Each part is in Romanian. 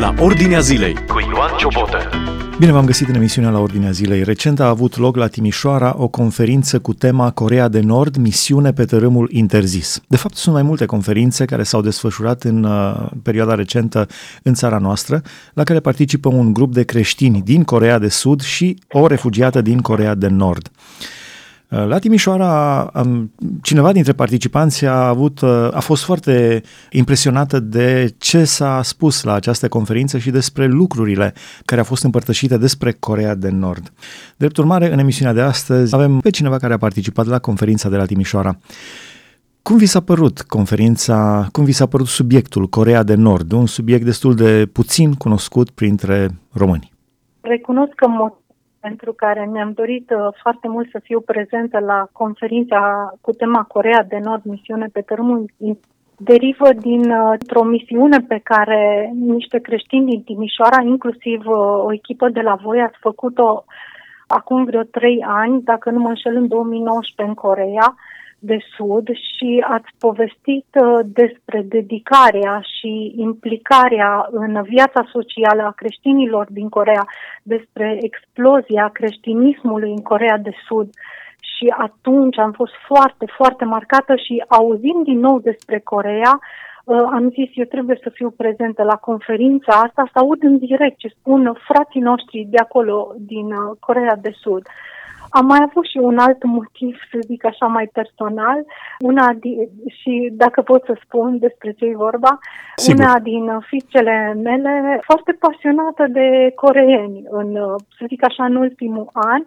la Ordinea Zilei cu Ioan Ciobotă. Bine v-am găsit în emisiunea la Ordinea Zilei. Recent a avut loc la Timișoara o conferință cu tema Corea de Nord, misiune pe tărâmul interzis. De fapt, sunt mai multe conferințe care s-au desfășurat în uh, perioada recentă în țara noastră, la care participă un grup de creștini din Corea de Sud și o refugiată din Corea de Nord. La Timișoara, cineva dintre participanți a, avut, a fost foarte impresionată de ce s-a spus la această conferință și despre lucrurile care au fost împărtășite despre Corea de Nord. Drept urmare, în emisiunea de astăzi avem pe cineva care a participat la conferința de la Timișoara. Cum vi s-a părut conferința, cum vi s-a părut subiectul Corea de Nord, un subiect destul de puțin cunoscut printre români? Recunosc că pentru care mi-am dorit uh, foarte mult să fiu prezentă la conferința cu tema Corea de Nord, misiune pe tărâmul derivă din uh, o misiune pe care niște creștini din Timișoara, inclusiv uh, o echipă de la voi, ați făcut-o acum vreo trei ani, dacă nu mă înșel, în 2019 în Corea, de Sud și ați povestit uh, despre dedicarea și implicarea în viața socială a creștinilor din Corea, despre explozia creștinismului în Corea de Sud. Și atunci am fost foarte, foarte marcată și auzind din nou despre Corea, uh, am zis eu trebuie să fiu prezentă la conferința asta, să aud în direct ce spun frații noștri de acolo, din uh, Corea de Sud. Am mai avut și un alt motiv, să zic așa, mai personal. Una din, și dacă pot să spun despre ce e vorba, Sigur. una din fiicele mele, foarte pasionată de coreeni, în, să zic așa, în ultimul an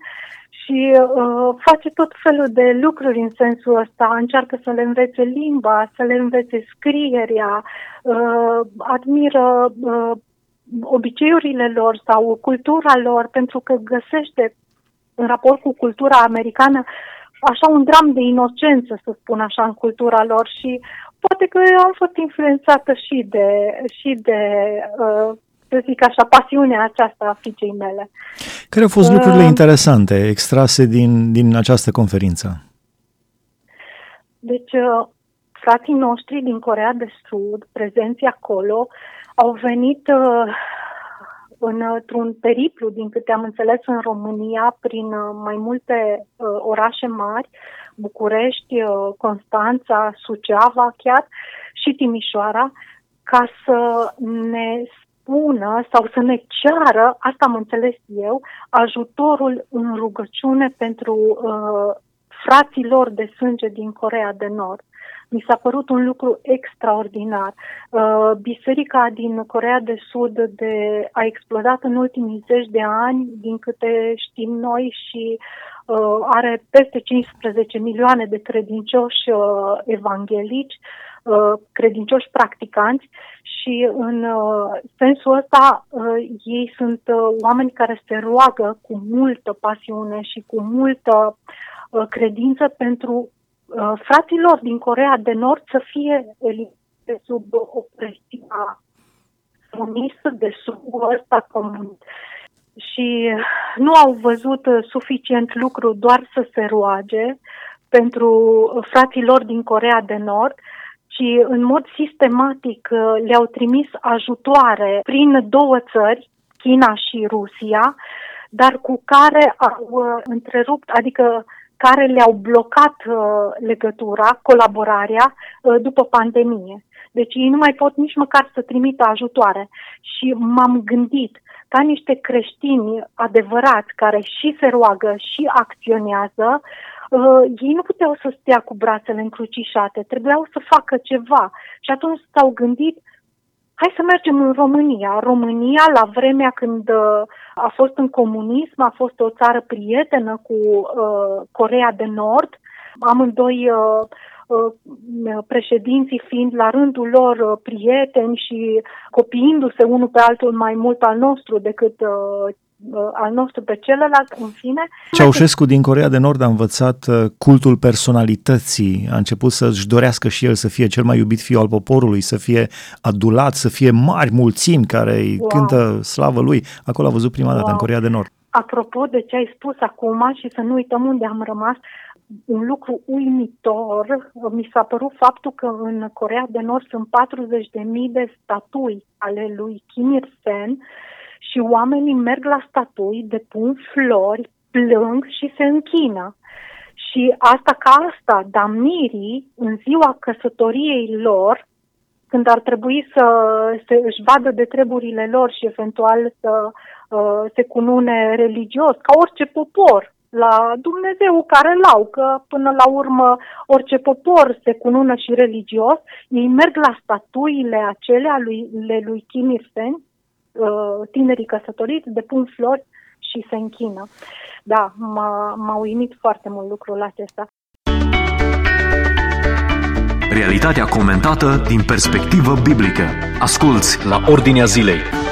și uh, face tot felul de lucruri în sensul ăsta, încearcă să le învețe limba, să le învețe scrierea, uh, admiră uh, obiceiurile lor sau cultura lor pentru că găsește în raport cu cultura americană, așa un dram de inocență, să spun așa, în cultura lor și poate că eu am fost influențată și de, și de uh, să zic așa, pasiunea aceasta a fiicei mele. Care au fost uh, lucrurile interesante extrase din, din această conferință? Deci, uh, frații noștri din Corea de Sud, prezenți acolo, au venit uh, într-un periplu, din câte am înțeles, în România, prin uh, mai multe uh, orașe mari, București, uh, Constanța, Suceava chiar și Timișoara, ca să ne spună sau să ne ceară, asta am înțeles eu, ajutorul în rugăciune pentru uh, fraților de sânge din Corea de Nord mi s-a părut un lucru extraordinar. Uh, biserica din Corea de Sud de, a explodat în ultimii zeci de ani, din câte știm noi, și uh, are peste 15 milioane de credincioși uh, evanghelici, uh, credincioși practicanți și în uh, sensul ăsta uh, ei sunt uh, oameni care se roagă cu multă pasiune și cu multă uh, credință pentru uh, fraților din Corea de Nord să fie de sub opresiunea comunistă, de sub ăsta comun. Și nu au văzut suficient lucru doar să se roage pentru fraților din Corea de Nord, ci în mod sistematic uh, le-au trimis ajutoare prin două țări, China și Rusia, dar cu care au uh, întrerupt, adică care le-au blocat uh, legătura, colaborarea uh, după pandemie. Deci ei nu mai pot nici măcar să trimită ajutoare. Și m-am gândit ca niște creștini adevărați care și se roagă și acționează, uh, ei nu puteau să stea cu brațele încrucișate, trebuiau să facă ceva. Și atunci s-au gândit, hai să mergem în România. România, la vremea când uh, a fost în comunism, a fost o țară prietenă cu uh, Corea de Nord. Amândoi uh, uh, președinții fiind la rândul lor uh, prieteni și copiindu-se unul pe altul mai mult al nostru decât uh, Uh, al nostru pe celălalt, în fine. Ceaușescu din Corea de Nord a învățat uh, cultul personalității, a început să-și dorească și el să fie cel mai iubit fiu al poporului, să fie adulat, să fie mari mulțimi care îi wow. cântă slavă lui. Acolo a văzut prima wow. dată, în Corea de Nord. Apropo de ce ai spus acum și să nu uităm unde am rămas, un lucru uimitor mi s-a părut faptul că în Corea de Nord sunt 40.000 de statui ale lui Kim Il-sen și oamenii merg la statui, depun flori, plâng și se închină. Și asta ca asta, damirii, în ziua căsătoriei lor, când ar trebui să se, își vadă de treburile lor și eventual să uh, se cunune religios, ca orice popor, la Dumnezeu care l-au, că până la urmă orice popor se cunună și religios, ei merg la statuile acelea lui, le lui Kim Il-sen, uh, tinerii căsătoriți, depun flori și se închină. Da, m-a, m-a uimit foarte mult lucrul acesta. Realitatea comentată din perspectivă biblică. Asculți la Ordinea Zilei.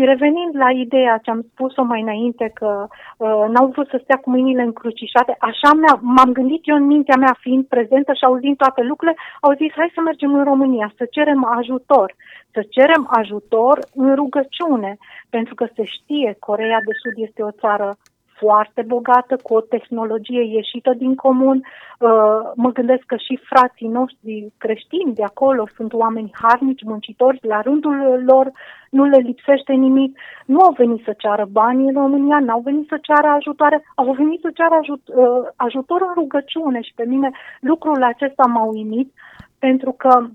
Și revenind la ideea ce am spus-o mai înainte, că uh, n-au vrut să stea cu mâinile încrucișate, așa m-am gândit eu în mintea mea, fiind prezentă și auzind toate lucrurile, au zis, hai să mergem în România, să cerem ajutor, să cerem ajutor în rugăciune, pentru că se știe, Corea de Sud este o țară foarte bogată, cu o tehnologie ieșită din comun. Uh, mă gândesc că și frații noștri creștini de acolo sunt oameni harnici, muncitori, la rândul lor nu le lipsește nimic. Nu au venit să ceară bani în România, nu au venit să ceară ajutoare, au venit să ceară ajut, uh, ajutor în rugăciune și pe mine lucrul acesta m-a uimit pentru că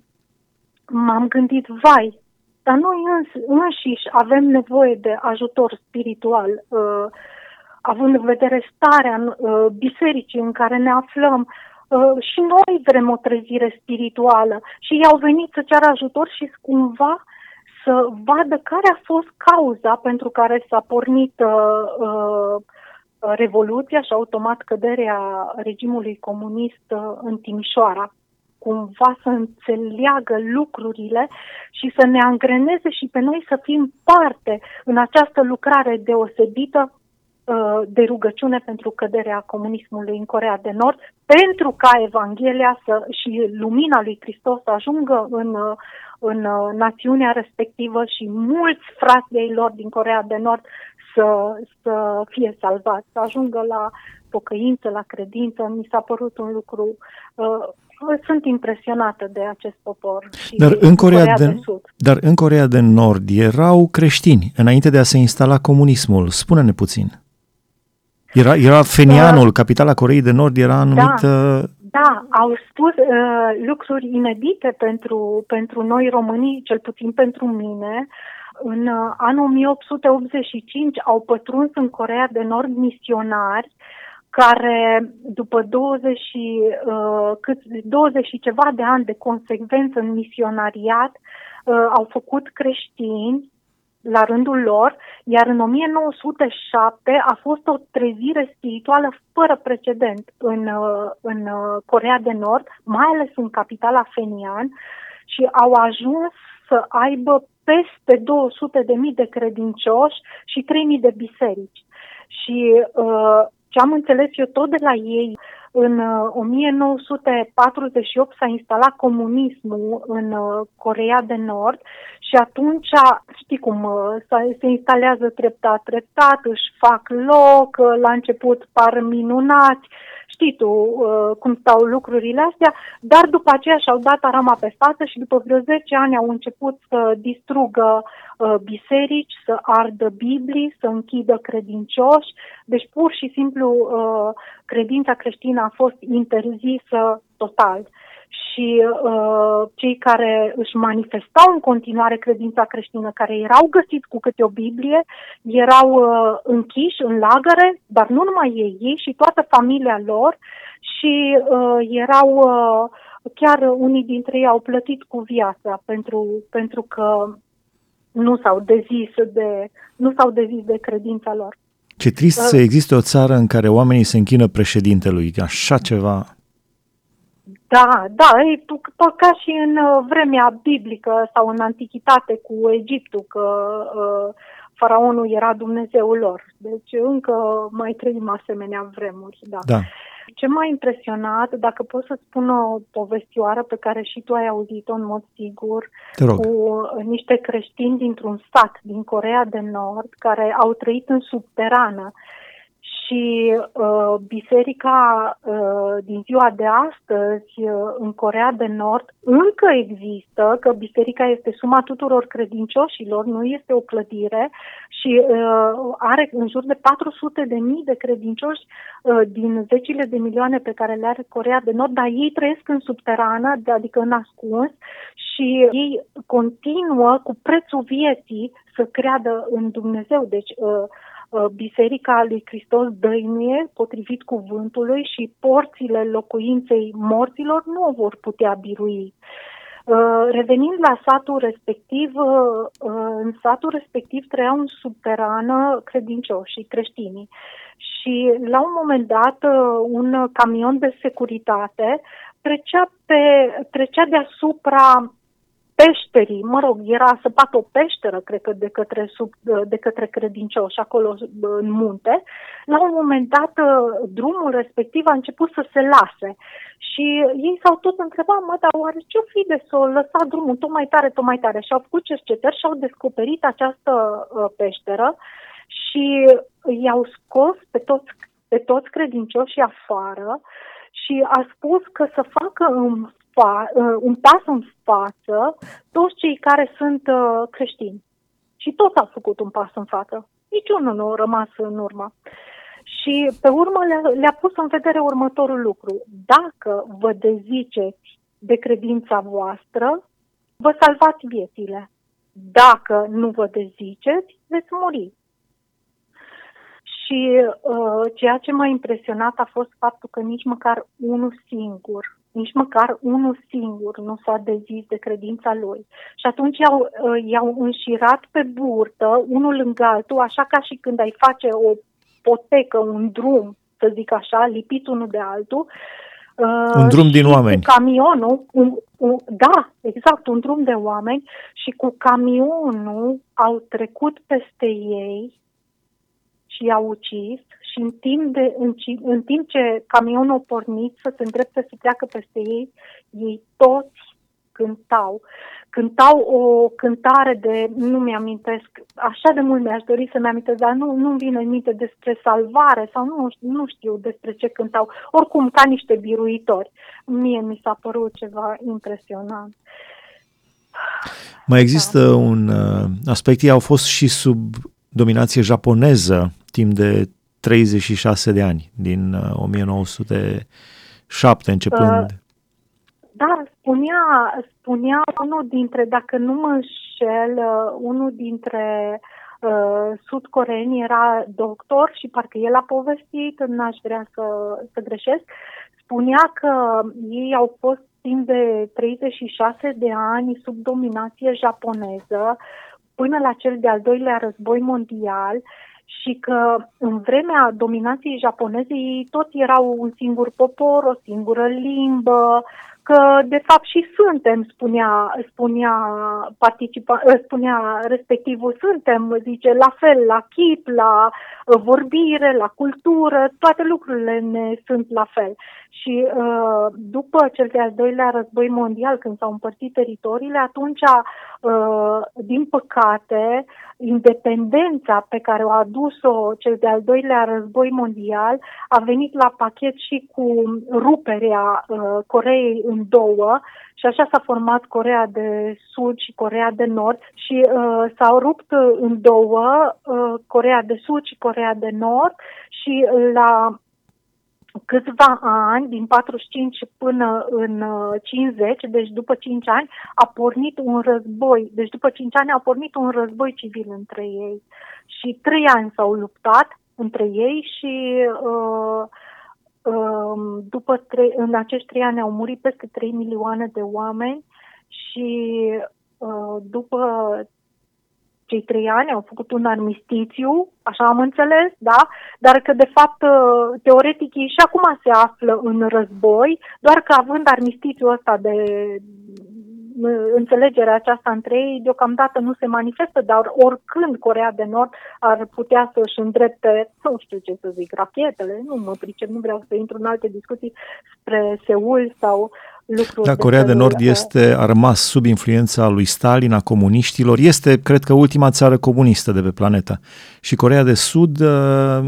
m-am gândit, vai, dar noi îns, înșiși avem nevoie de ajutor spiritual. Uh, având în vedere starea uh, bisericii în care ne aflăm, uh, și noi vrem o trezire spirituală. Și ei au venit să ceară ajutor și cumva să vadă care a fost cauza pentru care s-a pornit uh, uh, revoluția și automat căderea regimului comunist uh, în Timișoara. Cumva să înțeleagă lucrurile și să ne angreneze și pe noi să fim parte în această lucrare deosebită Uh, de rugăciune pentru căderea comunismului în Corea de Nord, pentru ca Evanghelia să, și lumina lui Hristos să ajungă în, uh, în uh, națiunea respectivă și mulți frați de lor din Corea de Nord să, să fie salvați, să ajungă la pocăință, la credință. Mi s-a părut un lucru uh, sunt impresionată de acest popor. Și dar, în Corea, Corea de, de Sud. dar în Corea de Nord erau creștini înainte de a se instala comunismul. Spune-ne puțin. Era, era Fenianul, uh, capitala Coreei de Nord, era anumită... Da, da au spus uh, lucruri inedite pentru, pentru noi românii, cel puțin pentru mine. În uh, anul 1885 au pătruns în Corea de Nord misionari care după 20, uh, cât, 20 și ceva de ani de consecvență în misionariat uh, au făcut creștini la rândul lor, iar în 1907 a fost o trezire spirituală fără precedent în, uh, în uh, Corea de Nord, mai ales în capitala Fenian, și au ajuns să aibă peste 200 de mii de credincioși și 3000 de biserici. Și uh, ce am înțeles eu tot de la ei, în 1948 uh, s-a instalat comunismul în uh, Corea de Nord și atunci, știi cum, uh, se instalează treptat, treptat, își fac loc, la început par minunați, știi tu uh, cum stau lucrurile astea, dar după aceea și-au dat arama pe față și după vreo 10 ani au început să distrugă uh, biserici, să ardă Biblii, să închidă credincioși. Deci pur și simplu uh, credința creștină a fost interzisă total. Uh, și uh, cei care își manifestau în continuare credința creștină, care erau găsiți cu câte o Biblie, erau uh, închiși în lagăre, dar nu numai ei, ei și toată familia lor și uh, erau, uh, chiar unii dintre ei au plătit cu viața pentru, pentru că nu s-au dezis de, nu s-au dezis de credința lor. Ce trist uh, să existe o țară în care oamenii se închină președintelui, așa ceva da, da, e ca și în uh, vremea biblică sau în antichitate cu Egiptul, că uh, faraonul era Dumnezeul lor. Deci încă mai trăim asemenea vremuri, da. da. Ce m-a impresionat, dacă pot să spun o povestioară pe care și tu ai auzit-o în mod sigur, cu uh, niște creștini dintr-un sat din Corea de Nord care au trăit în subterană și uh, biserica uh, din ziua de astăzi uh, în Corea de Nord încă există, că biserica este suma tuturor credincioșilor, nu este o clădire și uh, are în jur de 400 de mii de credincioși uh, din zecile de milioane pe care le are Corea de Nord, dar ei trăiesc în subterană, adică în ascuns și ei continuă cu prețul vieții să creadă în Dumnezeu. Deci uh, Uh, Biserica lui Hristos dăinuie potrivit cuvântului și porțile locuinței morților nu o vor putea birui. Uh, revenind la satul respectiv, uh, în satul respectiv trăiau în subterană credincioși creștinii. Și la un moment dat, un camion de securitate trecea, pe, trecea deasupra peșterii, mă rog, era săpat o peșteră, cred că, de către, sub, de către credincioși acolo în munte. La un moment dat, drumul respectiv a început să se lase și ei s-au tot întrebat, mă, dar oare ce-o fi de să o lăsa drumul tot mai tare, tot mai tare? Și au făcut cercetări și au descoperit această uh, peșteră și i-au scos pe toți, pe toți credincioșii afară și a spus că să facă în fa- uh, un pas în față toți cei care sunt uh, creștini. Și toți au făcut un pas în față. Niciunul nu a rămas în urmă. Și pe urmă le-a, le pus în vedere următorul lucru. Dacă vă deziceți de credința voastră, vă salvați viețile. Dacă nu vă deziceți, veți muri. Și uh, ceea ce m-a impresionat a fost faptul că nici măcar unul singur nici măcar unul singur nu s-a dezis de credința lui. Și atunci i-au, uh, i-au înșirat pe burtă, unul lângă altul, așa ca și când ai face o potecă, un drum, să zic așa, lipit unul de altul. Uh, un drum din oameni. Cu camionul, un, un, da, exact, un drum de oameni și cu camionul au trecut peste ei și i-au ucis și în timp, de, în, în timp ce camionul a pornit să se îndrepte să treacă peste ei, ei toți cântau. Cântau o cântare de, nu mi-amintesc, așa de mult mi-aș dori să-mi amintesc, dar nu, nu-mi vine în minte despre salvare sau nu, nu știu despre ce cântau. Oricum, ca niște biruitori. Mie mi s-a părut ceva impresionant. Mai există da. un uh, aspect, ei au fost și sub dominație japoneză timp de 36 de ani, din 1907 uh, începând. Uh, da, spunea, spunea unul dintre, dacă nu mă înșel, uh, unul dintre uh, sudcoreeni era doctor și parcă el a povestit, n-aș vrea să, să greșesc, spunea că ei au fost timp de 36 de ani sub dominație japoneză până la cel de-al doilea război mondial și că în vremea dominației japoneze ei tot erau un singur popor, o singură limbă, că de fapt și suntem, spunea, spunea, participa, spunea respectivul, suntem, zice, la fel, la chip, la uh, vorbire, la cultură, toate lucrurile ne sunt la fel. Și uh, după cel de-al doilea război mondial, când s-au împărțit teritoriile, atunci, uh, din păcate, independența pe care o a adus-o cel de-al doilea război mondial a venit la pachet și cu ruperea Coreei în două și așa s-a format Corea de Sud și Corea de Nord și uh, s-au rupt în două uh, Corea de Sud și Corea de Nord și la câțiva ani, din 45 până în 50, uh, deci după 5 ani, a pornit un război. Deci după 5 ani a pornit un război civil între ei. Și 3 ani s-au luptat între ei și uh, uh, după trei, în acești 3 ani au murit peste 3 milioane de oameni și uh, după cei trei ani au făcut un armistițiu, așa am înțeles, da? Dar că, de fapt, uh, teoretic, ei și acum se află în război, doar că având armistițiul ăsta de uh, înțelegerea aceasta între ei, deocamdată nu se manifestă, dar oricând Corea de Nord ar putea să își îndrepte, nu știu ce să zic, rachetele, nu mă pricep, nu vreau să intru în alte discuții spre Seul sau lucruri. Da, de Corea de felul, Nord uh, este, a rămas sub influența lui Stalin, a comuniștilor. Este, cred că, ultima țară comunistă de pe planetă. Și Corea de Sud uh,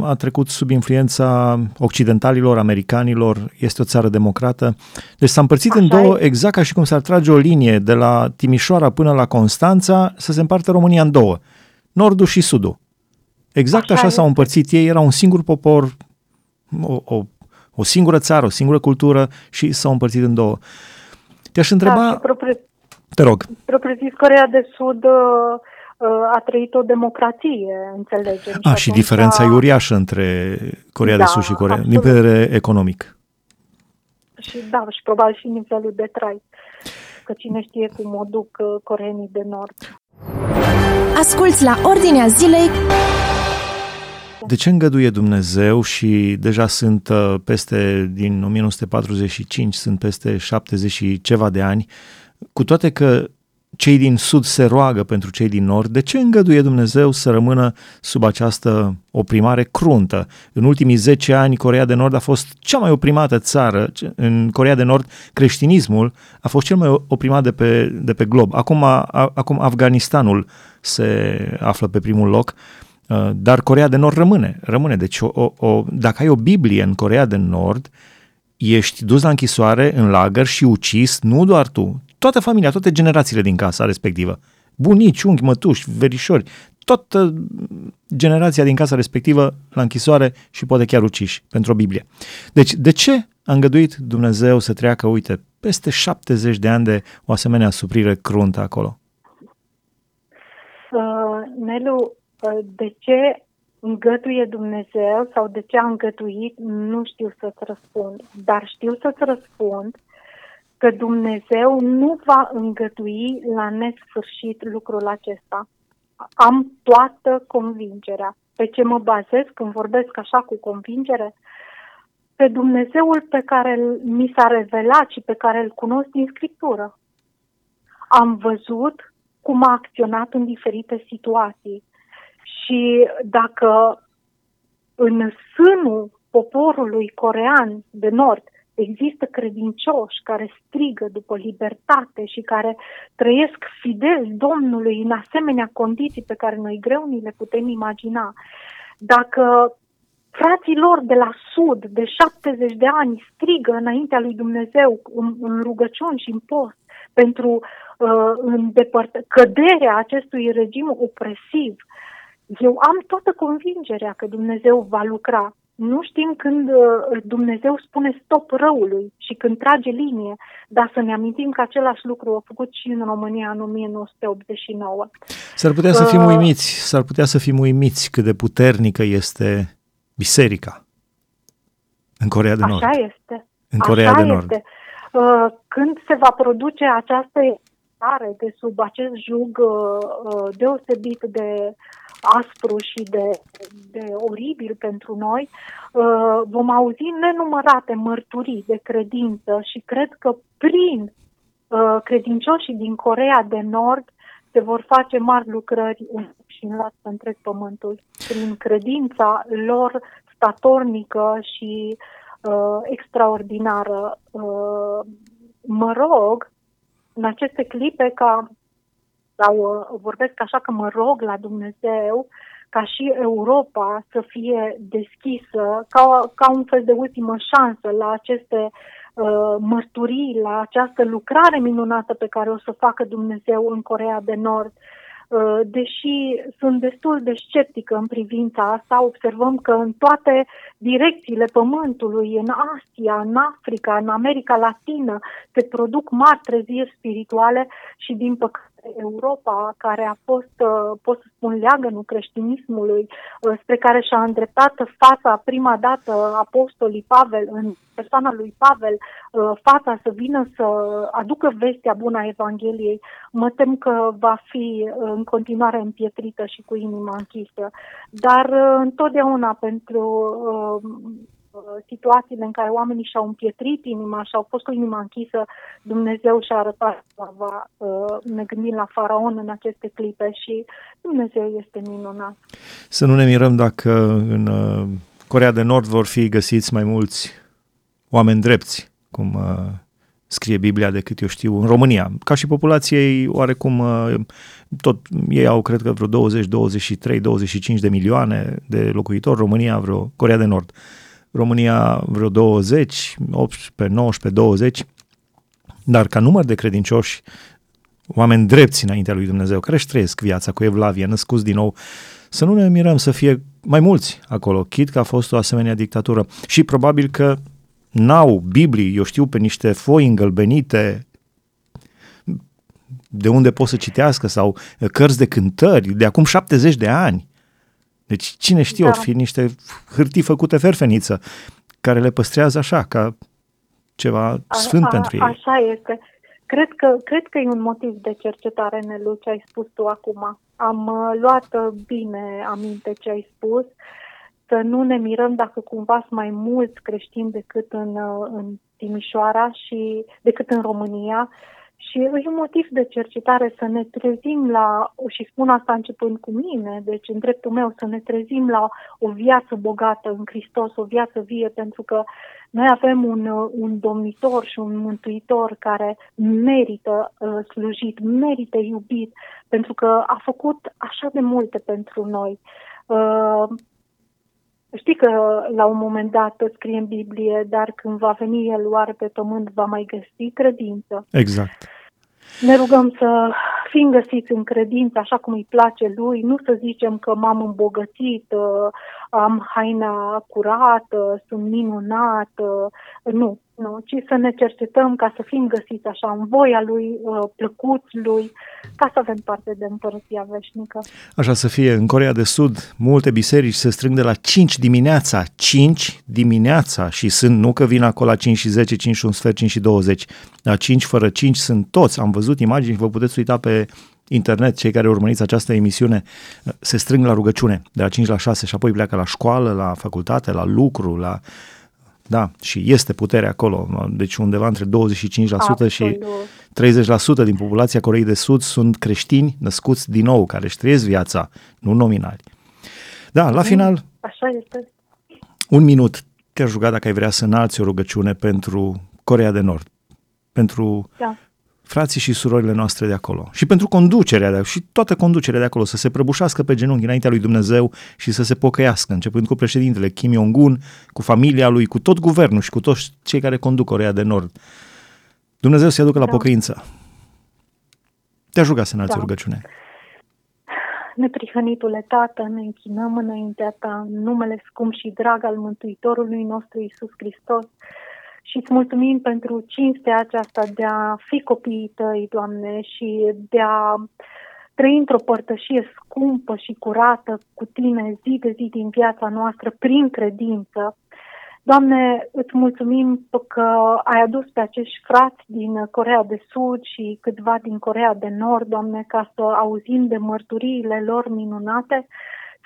a trecut sub influența occidentalilor, americanilor. Este o țară democrată. Deci s-a împărțit în Așa două, e. exact ca și cum s-ar trage o linie de la Timișoara până la Constanța, să se împartă România în două. Nordul și Sudul. Exact așa, Așa s-au este. împărțit ei, era un singur popor, o, o, o singură țară, o singură cultură și s-au împărțit în două. Te-aș întreba, Da, și propriu, te rog, propriu zis, Corea de Sud uh, uh, a trăit o democrație, înțelegem. a, și atunci diferența e uriașă între Corea de Da, Sud și Corea, din absolut. vedere economic. Și da, și probabil și nivelul de trai. Că cine știe cum o duc uh, coreenii de nord. Asculți la Ordinea Zilei De ce îngăduie Dumnezeu și deja sunt uh, peste, din 1945, sunt peste 70 și ceva de ani, cu toate că cei din sud se roagă pentru cei din nord, de ce îngăduie Dumnezeu să rămână sub această oprimare cruntă? În ultimii 10 ani, Corea de Nord a fost cea mai oprimată țară. În Corea de Nord, creștinismul a fost cel mai oprimat de pe, de pe glob. Acum, a, acum Afganistanul se află pe primul loc. Uh, Dar Corea de Nord rămâne, rămâne. Deci o, o, o, dacă ai o Biblie în Corea de Nord, ești dus la închisoare, în lagăr și ucis, nu doar tu, toată familia, toate generațiile din casa respectivă. Bunici, unghi, mătuși, verișori, toată generația din casa respectivă la închisoare și poate chiar uciși pentru o Biblie. Deci, de ce a îngăduit Dumnezeu să treacă, uite, peste 70 de ani de o asemenea suprire cruntă acolo? Uh, Nelu, uh, de ce îngăduie Dumnezeu sau de ce a îngăduit, nu știu să-ți răspund. Dar știu să-ți răspund că Dumnezeu nu va îngădui la nesfârșit lucrul acesta. Am toată convingerea. Pe ce mă bazez când vorbesc așa cu convingere? Pe Dumnezeul pe care îl- mi s-a revelat și pe care îl cunosc din Scriptură. Am văzut cum a acționat în diferite situații. Și dacă în sânul poporului corean de nord există credincioși care strigă după libertate și care trăiesc fidel Domnului în asemenea condiții pe care noi greu ni le putem imagina, dacă frații lor de la sud de 70 de ani strigă înaintea lui Dumnezeu în, în rugăciuni și în post pentru uh, îndepărtă- căderea acestui regim opresiv, eu am toată convingerea că Dumnezeu va lucra. Nu știm când uh, Dumnezeu spune stop răului și când trage linie, dar să ne amintim că același lucru a făcut și în România în 1989. S-ar putea să fim Uh, uimiți, s-ar putea să fim uimiți cât de puternică este biserica în Corea de Nord. Așa este. În Corea Așa de Nord. Este. Uh, Când se va produce această stare de sub acest jug uh, uh, deosebit de aspru și de, de oribil pentru noi, uh, vom auzi nenumărate mărturii de credință și cred că prin uh, credincioșii din Corea de Nord se vor face mari lucrări în și în las pe întreg pământul, prin credința lor statornică și uh, extraordinară. Uh, mă rog în aceste clipe ca sau uh, vorbesc așa că mă rog la Dumnezeu ca și Europa să fie deschisă ca, ca un fel de ultimă șansă la aceste uh, mărturii, la această lucrare minunată pe care o să facă Dumnezeu în Corea de Nord. Uh, deși sunt destul de sceptică în privința asta, observăm că în toate direcțiile pământului, în Asia, în Africa, în America Latină, se produc mari treziri spirituale și, din păcate, Europa, care a fost, uh, pot să spun, leagănul creștinismului, uh, spre care și-a îndreptat fața prima dată apostolii Pavel, în persoana lui Pavel, uh, fața să vină să aducă vestea bună a Evangheliei, mă tem că va fi uh, în continuare împietrită și cu inima închisă. Dar uh, întotdeauna pentru uh, situațiile în care oamenii și-au împietrit inima și au fost cu inima închisă, Dumnezeu și-a arătat slava. Ne gândim la faraon în aceste clipe și Dumnezeu este minunat. Să nu ne mirăm dacă în Corea de Nord vor fi găsiți mai mulți oameni drepți, cum scrie Biblia decât eu știu în România. Ca și populației, oarecum, uh, tot ei au, cred că, vreo 20, 23, 25 de milioane de locuitori, România vreo, Corea de Nord. România vreo 20, 18, 19, 20, dar ca număr de credincioși, oameni drepți înaintea lui Dumnezeu, care își trăiesc viața cu evlavie, născuți din nou, să nu ne mirăm să fie mai mulți acolo, chit că a fost o asemenea dictatură. Și probabil că n-au Biblii, eu știu, pe niște foi îngălbenite, de unde pot să citească, sau cărți de cântări, de acum 70 de ani. Deci cine știe, da. fi niște hârtii făcute ferfeniță, care le păstrează așa, ca ceva a, sfânt a, pentru ei. Așa este. Cred că, cred că e un motiv de cercetare, Nelu, ce ai spus tu acum. Am uh, luat uh, bine aminte ce ai spus. Să nu ne mirăm dacă cumva sunt mai mulți creștini decât în, uh, în Timișoara și decât în România și e un motiv de cercetare să ne trezim la, și spun asta începând cu mine, deci în dreptul meu, să ne trezim la o viață bogată în Hristos, o viață vie, pentru că noi avem un, un domnitor și un mântuitor care merită uh, slujit, merită iubit, pentru că a făcut așa de multe pentru noi. Uh, Știi că la un moment dat scrie în Biblie, dar când va veni El oare pe pământ va mai găsi credință. Exact. Ne rugăm să fim găsiți în credință așa cum îi place lui, nu să zicem că m-am îmbogățit, uh, am haina curată, sunt minunată, nu, nu, ci să ne cercetăm ca să fim găsiți așa în voia lui, uh, plăcuți lui, ca să avem parte de împărăția veșnică. Așa să fie. În Corea de Sud, multe biserici se strâng de la 5 dimineața, 5 dimineața și sunt, nu că vin acolo la 5 și 10, 5 și un sfert, 5 și 20, la 5 fără 5 sunt toți. Am văzut imagini, vă puteți uita pe internet, cei care urmăriți această emisiune, se strâng la rugăciune de la 5 la 6 și apoi pleacă la școală, la facultate, la lucru, la da, și este putere acolo. Deci undeva între 25% Absolut. și 30% din populația Coreei de Sud sunt creștini născuți din nou, care își trăiesc viața, nu nominali. Da, la final... Așa este. Un minut. Te-aș ruga dacă ai vrea să înalți o rugăciune pentru Corea de Nord, pentru da frații și surorile noastre de acolo și pentru conducerea de, și toată conducerea de acolo să se prăbușească pe genunchi înaintea lui Dumnezeu și să se pocăiască, începând cu președintele Kim Jong-un, cu familia lui, cu tot guvernul și cu toți cei care conduc Corea de Nord. Dumnezeu să-i aducă da. la pocăință. Te ajuga să înalți da. rugăciune. Neprihănitule Tată, ne închinăm înaintea Ta, numele scump și drag al Mântuitorului nostru Isus Hristos, și îți mulțumim pentru cinstea aceasta de a fi copiii tăi, Doamne, și de a trăi într-o părtășie scumpă și curată cu Tine zi de zi din viața noastră prin credință. Doamne, îți mulțumim că ai adus pe acești frați din Corea de Sud și câțiva din Corea de Nord, Doamne, ca să auzim de mărturiile lor minunate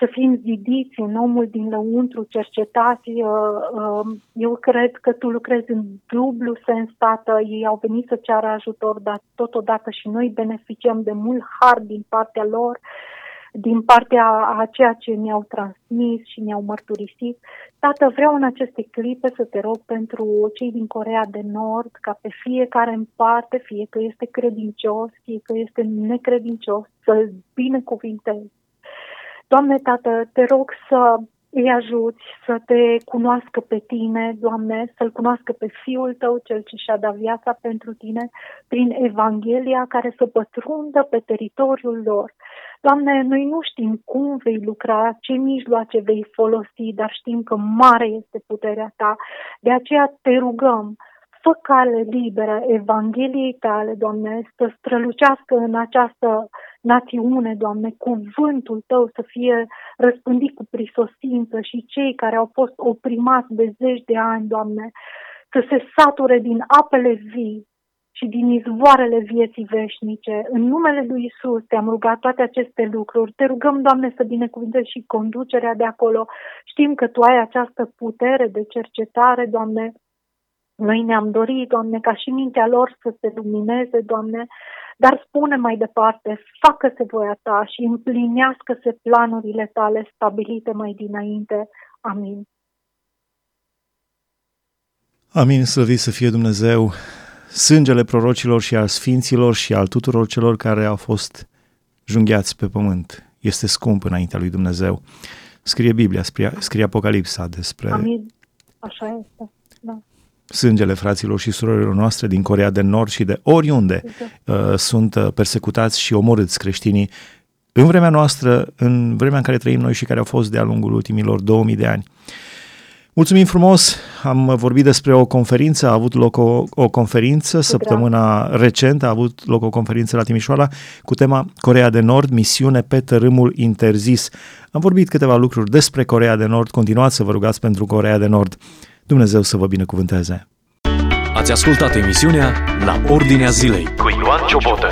să fim zidiți în omul din lăuntru, cercetați. Uh, uh, eu cred că tu lucrezi în dublu sens, Tată. Ei au venit să ceară ajutor, dar totodată și noi beneficiem de mult har din partea lor din partea a ceea ce ne-au transmis și ne-au mărturisit. Tată, vreau în aceste clipe să te rog pentru cei din Corea de Nord, ca pe fiecare în parte, fie că este credincios, fie că este necredincios, să-l binecuvintezi Doamne, Tată, te rog să îi ajuți să te cunoască pe tine, Doamne, să-L cunoască pe Fiul Tău, Cel ce și-a dat viața pentru tine, prin Evanghelia care să pătrundă pe teritoriul lor. Doamne, noi nu știm cum vei lucra, ce mijloace vei folosi, dar știm că mare este puterea Ta. De aceea te rugăm, fă cale liberă Evangheliei Tale, Doamne, să strălucească în această națiune, Doamne, cuvântul Tău să fie răspândit cu prisosință și cei care au fost oprimați de zeci de ani, Doamne, să se sature din apele vii și din izvoarele vieții veșnice. În numele Lui Isus te-am rugat toate aceste lucruri. Te rugăm, Doamne, să binecuvântezi și conducerea de acolo. Știm că Tu ai această putere de cercetare, Doamne. Noi ne-am dorit, Doamne, ca și mintea lor să se lumineze, Doamne, dar spune mai departe, facă-se voia ta și împlinească-se planurile tale stabilite mai dinainte. Amin. Amin, slăvit să fie Dumnezeu. sângele prorocilor și al sfinților și al tuturor celor care au fost junghiați pe pământ. Este scump înaintea lui Dumnezeu. Scrie Biblia, scrie, scrie Apocalipsa despre Amin. Așa este. Da. Sângele fraților și surorilor noastre din Corea de Nord și de oriunde uh, sunt uh, persecutați și omorâți creștinii în vremea noastră, în vremea în care trăim noi și care au fost de-a lungul ultimilor 2000 de ani. Mulțumim frumos! Am vorbit despre o conferință, a avut loc o, o conferință săptămâna recentă, a avut loc o conferință la Timișoara cu tema Corea de Nord, misiune pe tărâmul interzis. Am vorbit câteva lucruri despre Corea de Nord, continuați să vă rugați pentru Corea de Nord. Dumnezeu să vă binecuvânteze! Ați ascultat emisiunea La Ordinea Zilei cu Ioan Ciobotă.